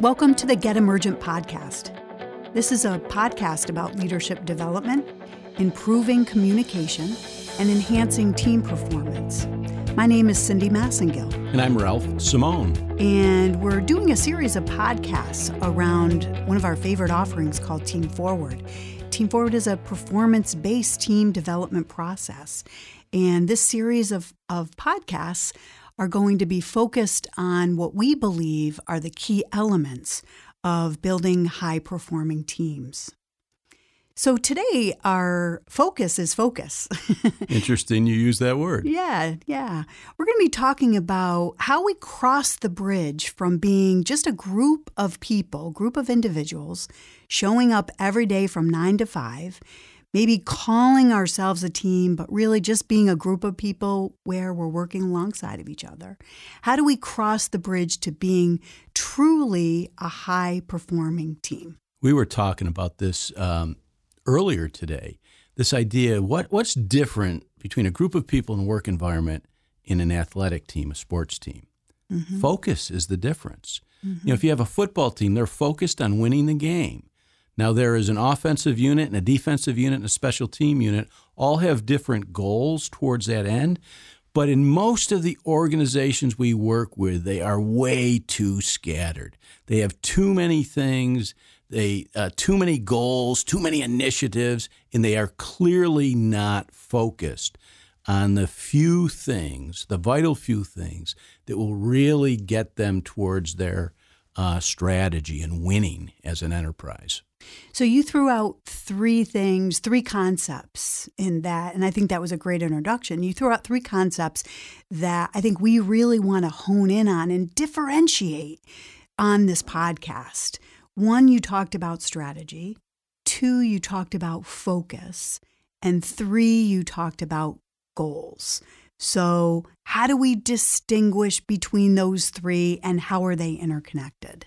Welcome to the Get Emergent podcast. This is a podcast about leadership development, improving communication, and enhancing team performance. My name is Cindy Massengill. And I'm Ralph Simone. And we're doing a series of podcasts around one of our favorite offerings called Team Forward. Team Forward is a performance based team development process. And this series of, of podcasts are going to be focused on what we believe are the key elements of building high performing teams. So today, our focus is focus. Interesting you use that word. Yeah, yeah. We're going to be talking about how we cross the bridge from being just a group of people, group of individuals, showing up every day from nine to five maybe calling ourselves a team, but really just being a group of people where we're working alongside of each other? How do we cross the bridge to being truly a high performing team? We were talking about this um, earlier today. This idea what what's different between a group of people in a work environment in an athletic team, a sports team? Mm-hmm. Focus is the difference. Mm-hmm. You know, if you have a football team, they're focused on winning the game. Now, there is an offensive unit and a defensive unit and a special team unit, all have different goals towards that end. But in most of the organizations we work with, they are way too scattered. They have too many things, they uh, too many goals, too many initiatives, and they are clearly not focused on the few things, the vital few things that will really get them towards their uh, strategy and winning as an enterprise. So you threw out three things, three concepts in that, and I think that was a great introduction. You threw out three concepts that I think we really want to hone in on and differentiate on this podcast. One, you talked about strategy. Two, you talked about focus. And three, you talked about goals. So, how do we distinguish between those three and how are they interconnected?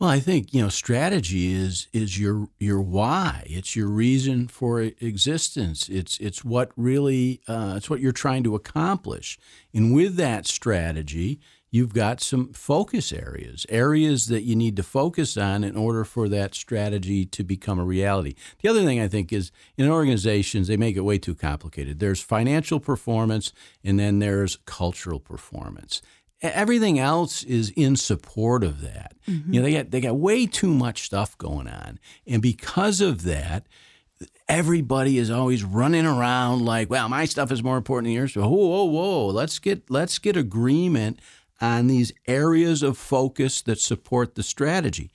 Well, I think you know strategy is is your your why. It's your reason for existence. It's it's what really uh, it's what you're trying to accomplish. And with that strategy, you've got some focus areas, areas that you need to focus on in order for that strategy to become a reality. The other thing I think is in organizations they make it way too complicated. There's financial performance, and then there's cultural performance everything else is in support of that. Mm-hmm. You know, they got they got way too much stuff going on, and because of that, everybody is always running around like, "Well, my stuff is more important than yours." Whoa, whoa, whoa! Let's get let's get agreement on these areas of focus that support the strategy.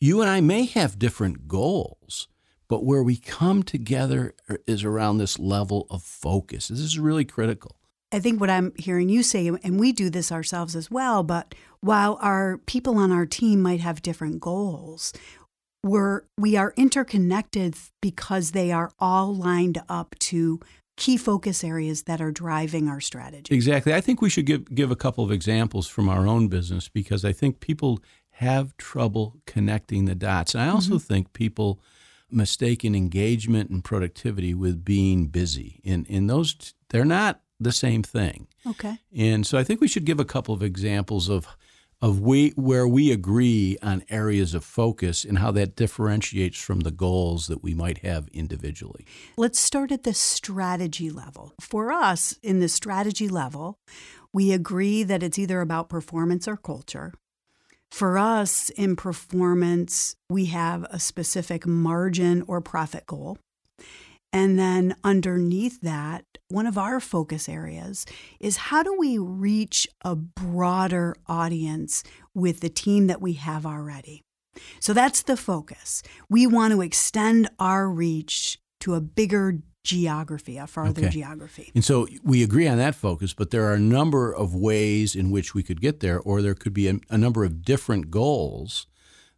You and I may have different goals. But where we come together is around this level of focus. This is really critical. I think what I'm hearing you say, and we do this ourselves as well, but while our people on our team might have different goals, we're, we are interconnected because they are all lined up to key focus areas that are driving our strategy. Exactly. I think we should give, give a couple of examples from our own business because I think people have trouble connecting the dots. And I also mm-hmm. think people mistaken engagement and productivity with being busy. And, and those, they're not the same thing. Okay. And so I think we should give a couple of examples of of we where we agree on areas of focus and how that differentiates from the goals that we might have individually. Let's start at the strategy level. For us, in the strategy level, we agree that it's either about performance or culture. For us in performance, we have a specific margin or profit goal. And then underneath that, one of our focus areas is how do we reach a broader audience with the team that we have already? So that's the focus. We want to extend our reach to a bigger geography, a farther okay. geography. And so we agree on that focus, but there are a number of ways in which we could get there, or there could be a, a number of different goals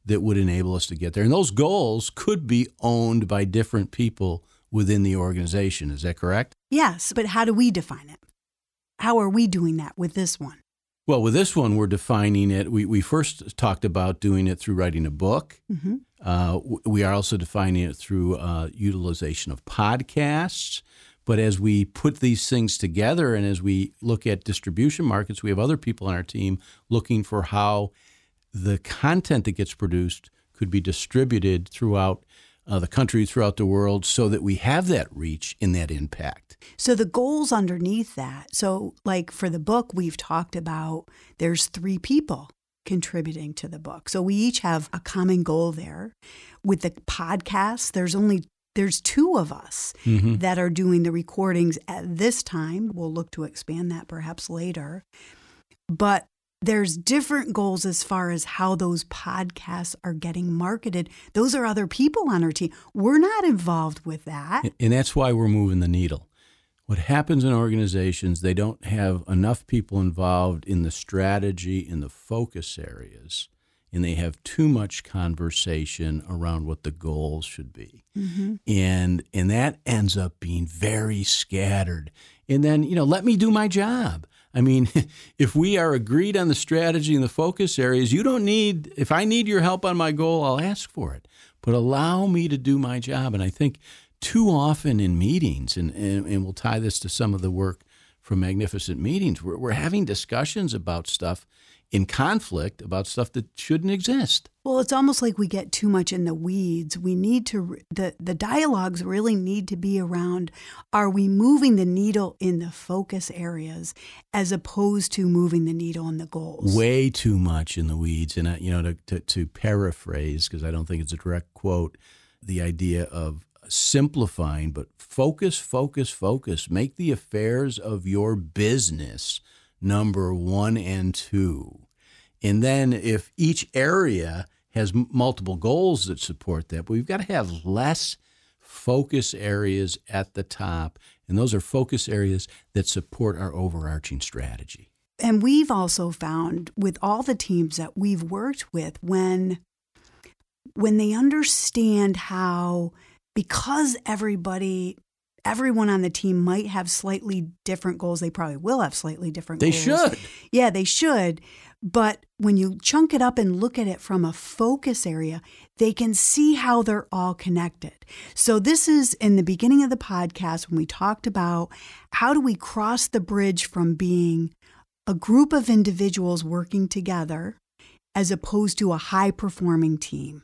that would enable us to get there. And those goals could be owned by different people within the organization. Is that correct? Yes, but how do we define it? How are we doing that with this one? Well, with this one, we're defining it. We, we first talked about doing it through writing a book. Mm-hmm. Uh, we are also defining it through uh, utilization of podcasts. But as we put these things together and as we look at distribution markets, we have other people on our team looking for how the content that gets produced could be distributed throughout uh, the country, throughout the world, so that we have that reach and that impact. So the goals underneath that. So, like for the book, we've talked about there's three people contributing to the book. So we each have a common goal there. With the podcast, there's only there's two of us mm-hmm. that are doing the recordings at this time. We'll look to expand that perhaps later. But there's different goals as far as how those podcasts are getting marketed. Those are other people on our team. We're not involved with that. And that's why we're moving the needle. What happens in organizations, they don't have enough people involved in the strategy, in the focus areas, and they have too much conversation around what the goals should be. Mm-hmm. And and that ends up being very scattered. And then, you know, let me do my job. I mean, if we are agreed on the strategy and the focus areas, you don't need, if I need your help on my goal, I'll ask for it. But allow me to do my job. And I think too often in meetings, and, and, and we'll tie this to some of the work from Magnificent Meetings, we're, we're having discussions about stuff in conflict about stuff that shouldn't exist. Well, it's almost like we get too much in the weeds. We need to the the dialogues really need to be around are we moving the needle in the focus areas as opposed to moving the needle in the goals. Way too much in the weeds and uh, you know to to, to paraphrase because I don't think it's a direct quote the idea of simplifying but focus focus focus make the affairs of your business number one and two. And then if each area has multiple goals that support that, but we've got to have less focus areas at the top. And those are focus areas that support our overarching strategy. And we've also found with all the teams that we've worked with when when they understand how because everybody everyone on the team might have slightly different goals. They probably will have slightly different goals. they goals. should. Yeah, they should. But when you chunk it up and look at it from a focus area, they can see how they're all connected. So, this is in the beginning of the podcast when we talked about how do we cross the bridge from being a group of individuals working together as opposed to a high performing team.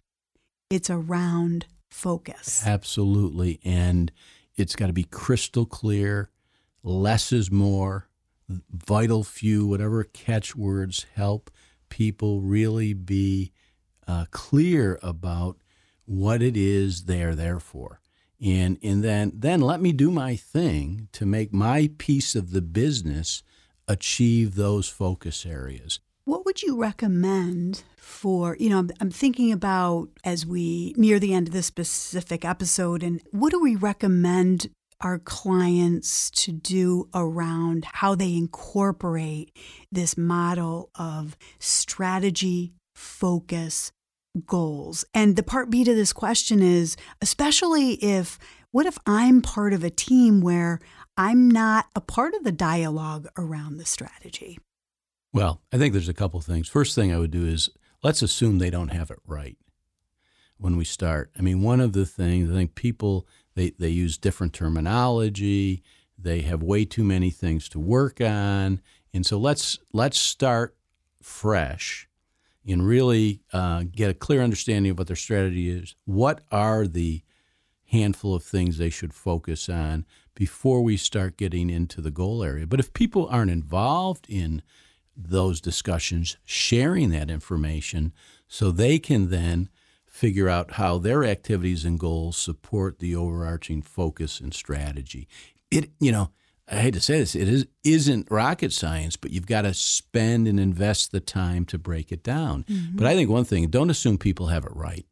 It's around focus. Absolutely. And it's got to be crystal clear. Less is more. Vital few, whatever catchwords help people really be uh, clear about what it is they're there for. And, and then, then let me do my thing to make my piece of the business achieve those focus areas. What would you recommend for, you know, I'm, thinking about as we near the end of this specific episode, and what do we recommend our clients to do around how they incorporate this model of strategy, focus, goals? And the part B to this question is especially if, what if I'm part of a team where I'm not a part of the dialogue around the strategy? Well, I think there's a couple things. First thing I would do is let's assume they don't have it right when we start. I mean, one of the things I think people they, they use different terminology, they have way too many things to work on, and so let's let's start fresh and really uh, get a clear understanding of what their strategy is. What are the handful of things they should focus on before we start getting into the goal area? But if people aren't involved in those discussions, sharing that information so they can then figure out how their activities and goals support the overarching focus and strategy. It, you know, I hate to say this, it is, isn't rocket science, but you've got to spend and invest the time to break it down. Mm-hmm. But I think one thing, don't assume people have it right.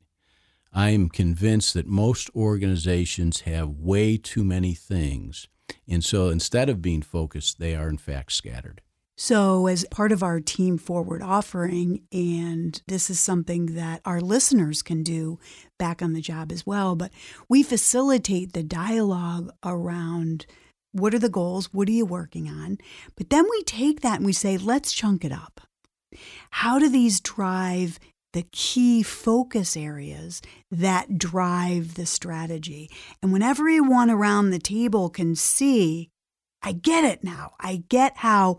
I'm convinced that most organizations have way too many things. And so instead of being focused, they are in fact scattered. So, as part of our team forward offering, and this is something that our listeners can do back on the job as well, but we facilitate the dialogue around what are the goals? What are you working on? But then we take that and we say, let's chunk it up. How do these drive the key focus areas that drive the strategy? And when everyone around the table can see, I get it now. I get how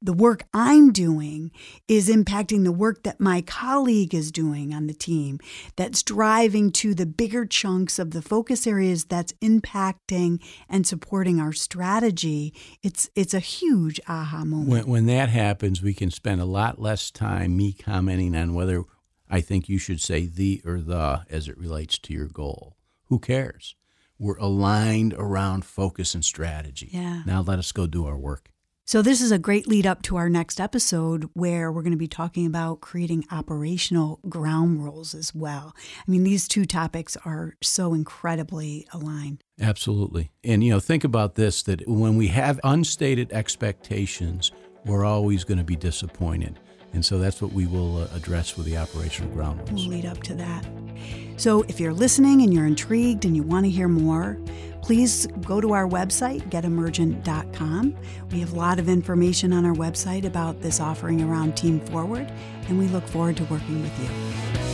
the work I'm doing is impacting the work that my colleague is doing on the team, that's driving to the bigger chunks of the focus areas that's impacting and supporting our strategy, it's it's a huge aha moment. When, when that happens, we can spend a lot less time me commenting on whether I think you should say the or the as it relates to your goal. Who cares? We're aligned around focus and strategy. Yeah. Now let us go do our work. So, this is a great lead up to our next episode where we're going to be talking about creating operational ground rules as well. I mean, these two topics are so incredibly aligned. Absolutely. And, you know, think about this that when we have unstated expectations, we're always going to be disappointed. And so that's what we will uh, address with the operational ground rules. We'll lead up to that. So, if you're listening and you're intrigued and you want to hear more, please go to our website, getemergent.com. We have a lot of information on our website about this offering around Team Forward, and we look forward to working with you.